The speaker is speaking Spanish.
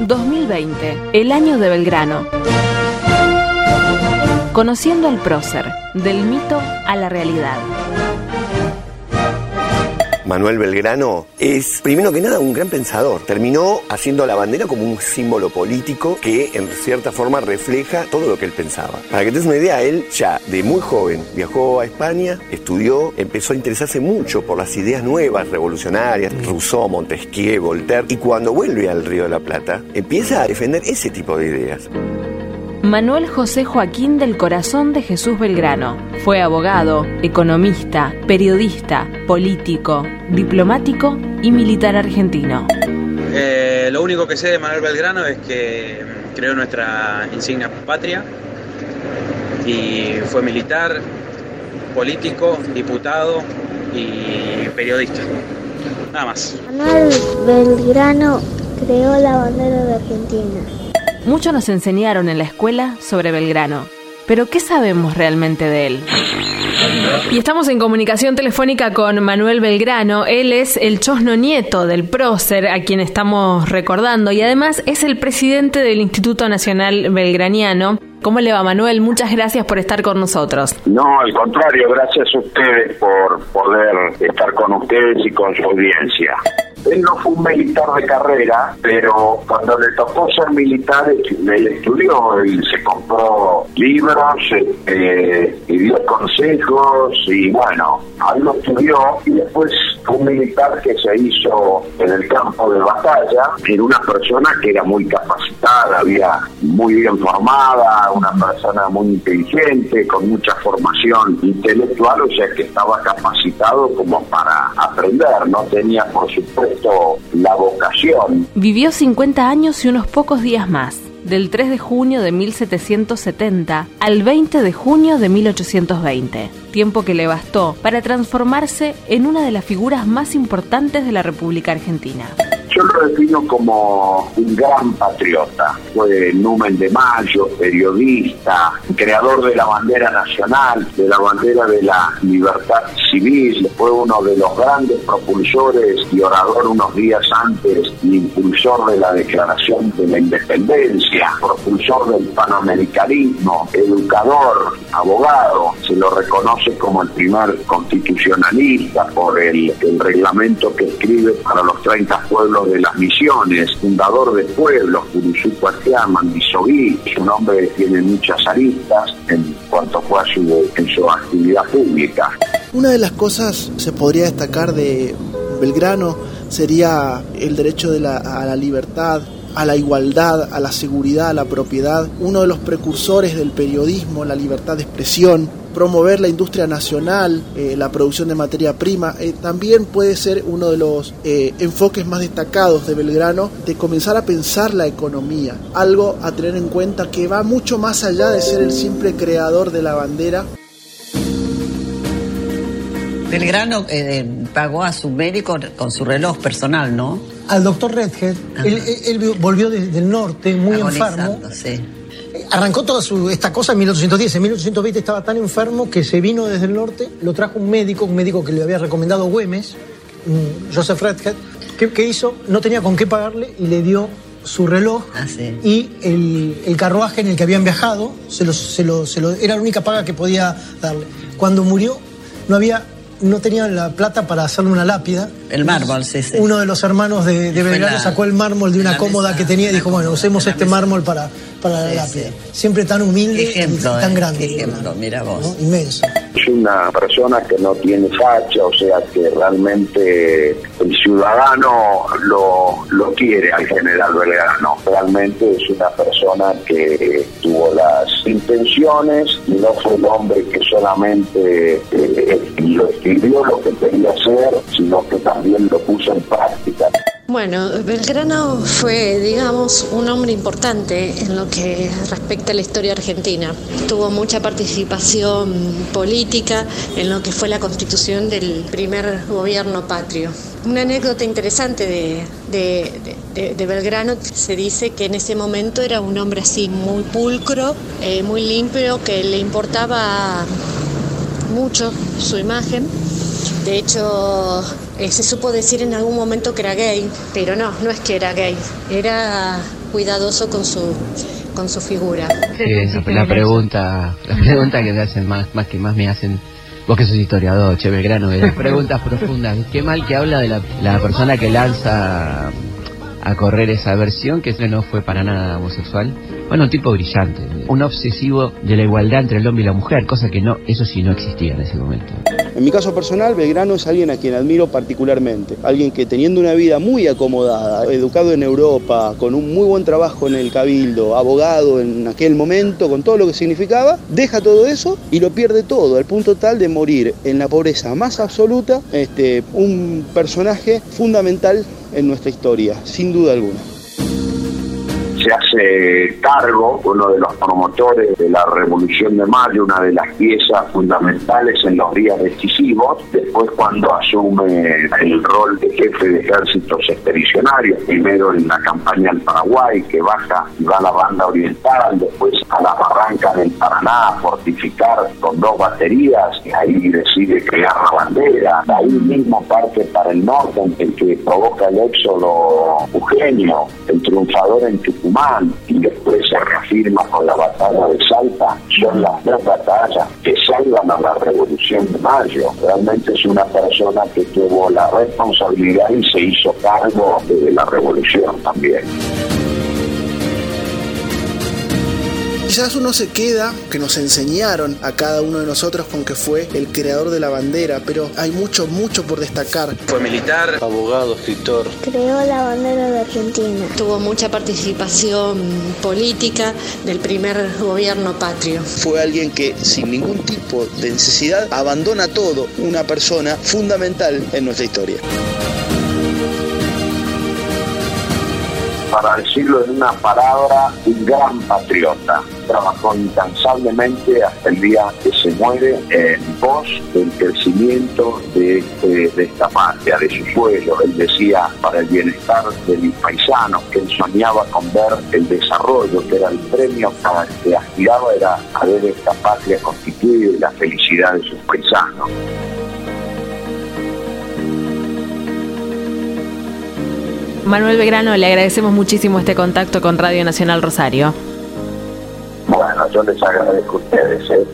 2020, el año de Belgrano. Conociendo al prócer, del mito a la realidad. Manuel Belgrano es, primero que nada, un gran pensador. Terminó haciendo la bandera como un símbolo político que, en cierta forma, refleja todo lo que él pensaba. Para que te des una idea, él ya de muy joven viajó a España, estudió, empezó a interesarse mucho por las ideas nuevas, revolucionarias, Rousseau, Montesquieu, Voltaire, y cuando vuelve al Río de la Plata, empieza a defender ese tipo de ideas. Manuel José Joaquín del Corazón de Jesús Belgrano. Fue abogado, economista, periodista, político, diplomático y militar argentino. Eh, lo único que sé de Manuel Belgrano es que creó nuestra insignia patria y fue militar, político, diputado y periodista. Nada más. Manuel Belgrano creó la bandera de Argentina. Mucho nos enseñaron en la escuela sobre Belgrano, pero ¿qué sabemos realmente de él? Y estamos en comunicación telefónica con Manuel Belgrano. Él es el chosno nieto del prócer, a quien estamos recordando, y además es el presidente del Instituto Nacional Belgraniano. ¿Cómo le va, Manuel? Muchas gracias por estar con nosotros. No, al contrario, gracias a ustedes por poder estar con ustedes y con su audiencia. Él no fue un militar de carrera, pero cuando le tocó ser militar, él estudió y se compró libros, eh, y dio consejos y bueno, lo estudió y después fue un militar que se hizo en el campo de batalla. Era una persona que era muy capacitada, había muy bien formada, una persona muy inteligente, con mucha formación intelectual, o sea que estaba capacitado como para aprender, no tenía por supuesto la vocación. Vivió 50 años y unos pocos días más, del 3 de junio de 1770 al 20 de junio de 1820, tiempo que le bastó para transformarse en una de las figuras más importantes de la República Argentina. Yo lo defino como un gran patriota. Fue Numen de Mayo, periodista, creador de la bandera nacional, de la bandera de la libertad civil. Fue uno de los grandes propulsores y orador unos días antes impulsor de la Declaración de la Independencia, propulsor del panamericanismo, educador, abogado. Se lo reconoce como el primer constitucionalista por el reglamento que escribe para los 30 pueblos de las misiones, fundador de pueblos, Curuzú, Cuarteán, Mandisoví, su nombre tiene muchas aristas en cuanto fue a su, en su actividad pública. Una de las cosas se podría destacar de Belgrano sería el derecho de la, a la libertad, a la igualdad, a la seguridad, a la propiedad, uno de los precursores del periodismo, la libertad de expresión, promover la industria nacional, eh, la producción de materia prima, eh, también puede ser uno de los eh, enfoques más destacados de Belgrano de comenzar a pensar la economía, algo a tener en cuenta que va mucho más allá de ser el simple creador de la bandera. Belgrano pagó a su médico con su reloj personal, ¿no? Al doctor Redhead, él, él, volvió desde el norte muy enfermo. Sí arrancó toda su, esta cosa en 1810. En 1820 estaba tan enfermo que se vino desde el norte, lo trajo un médico, un médico que le había recomendado Güemes, Joseph Redhead. ¿Qué, hizo? No tenía con qué pagarle y le dio su reloj ah, sí. y el, el, carruaje en el que habían viajado, se lo, se lo, se lo, era la única paga que podía darle. Cuando murió, no había no tenían la plata para hacerle una lápida. El mármol, sí, sí. Uno de los hermanos de, de Belgrano sacó el mármol de una cómoda que tenía y dijo, bueno, usemos este mármol para, para la lápida. Siempre tan humilde y tan eh, grande. ejemplo, mira vos. Inmenso. Es una persona que no tiene facha, o sea que realmente el ciudadano lo, lo quiere al general Belgrano. Realmente es una persona que tuvo las intenciones y no fue el hombre que solamente lo escribió lo que quería hacer, sino que también lo puso en práctica. Bueno, Belgrano fue, digamos, un hombre importante en lo que respecta a la historia argentina. Tuvo mucha participación política en lo que fue la constitución del primer gobierno patrio. Una anécdota interesante de, de, de, Belgrano se dice que en ese momento era un hombre así muy pulcro, eh, muy limpio, que le importaba mucho su imagen De hecho, eh, se supo decir en algún momento que era gay, pero no, no es que era gay, era cuidadoso con su con su figura. Sí, esa fue la pregunta, la pregunta que me hacen más, más que más me hacen Vos que sos historiador, Che Belgrano, de las preguntas profundas. Qué mal que habla de la, la persona que lanza a correr esa versión, que no fue para nada homosexual. Bueno, un tipo brillante, un obsesivo de la igualdad entre el hombre y la mujer, cosa que no, eso sí no existía en ese momento. En mi caso personal, Belgrano es alguien a quien admiro particularmente. Alguien que teniendo una vida muy acomodada, educado en Europa, con un muy buen trabajo en el cabildo, abogado en aquel momento, con todo lo que significaba, deja todo eso y lo pierde todo, al punto tal de morir en la pobreza más absoluta, este, un personaje fundamental en nuestra historia, sin duda alguna se hace cargo, uno de los promotores de la Revolución de Mayo, una de las piezas fundamentales en los días decisivos, después cuando asume el rol de jefe de ejércitos expedicionarios, primero en la campaña del Paraguay, que baja y va a la banda oriental, después a la barranca del Paraná a fortificar con dos baterías, y ahí decide crear la bandera, ahí mismo parte para el norte, en el que provoca el éxodo Eugenio, el triunfador en Tucumán, y después se reafirma con la batalla de Salta, son las dos batallas que salvan a la Revolución de Mayo. Realmente es una persona que tuvo la responsabilidad y se hizo cargo de la revolución también. Quizás uno se queda que nos enseñaron a cada uno de nosotros con que fue el creador de la bandera, pero hay mucho, mucho por destacar. Fue militar, abogado, escritor. Creó la bandera de Argentina. Tuvo mucha participación política del primer gobierno patrio. Fue alguien que sin ningún tipo de necesidad abandona todo, una persona fundamental en nuestra historia. Para decirlo en una palabra, un gran patriota. Trabajó incansablemente hasta el día que se muere en pos del crecimiento de, de, esta patria, de su pueblo. Él decía, para el bienestar de mis paisanos, que él soñaba con ver el desarrollo, que era el premio para que aspiraba, era a ver esta patria constituida y la felicidad de sus paisanos. Manuel Belgrano, le agradecemos muchísimo este contacto con Radio Nacional Rosario. Bueno, yo les agradezco a ustedes. ¿eh?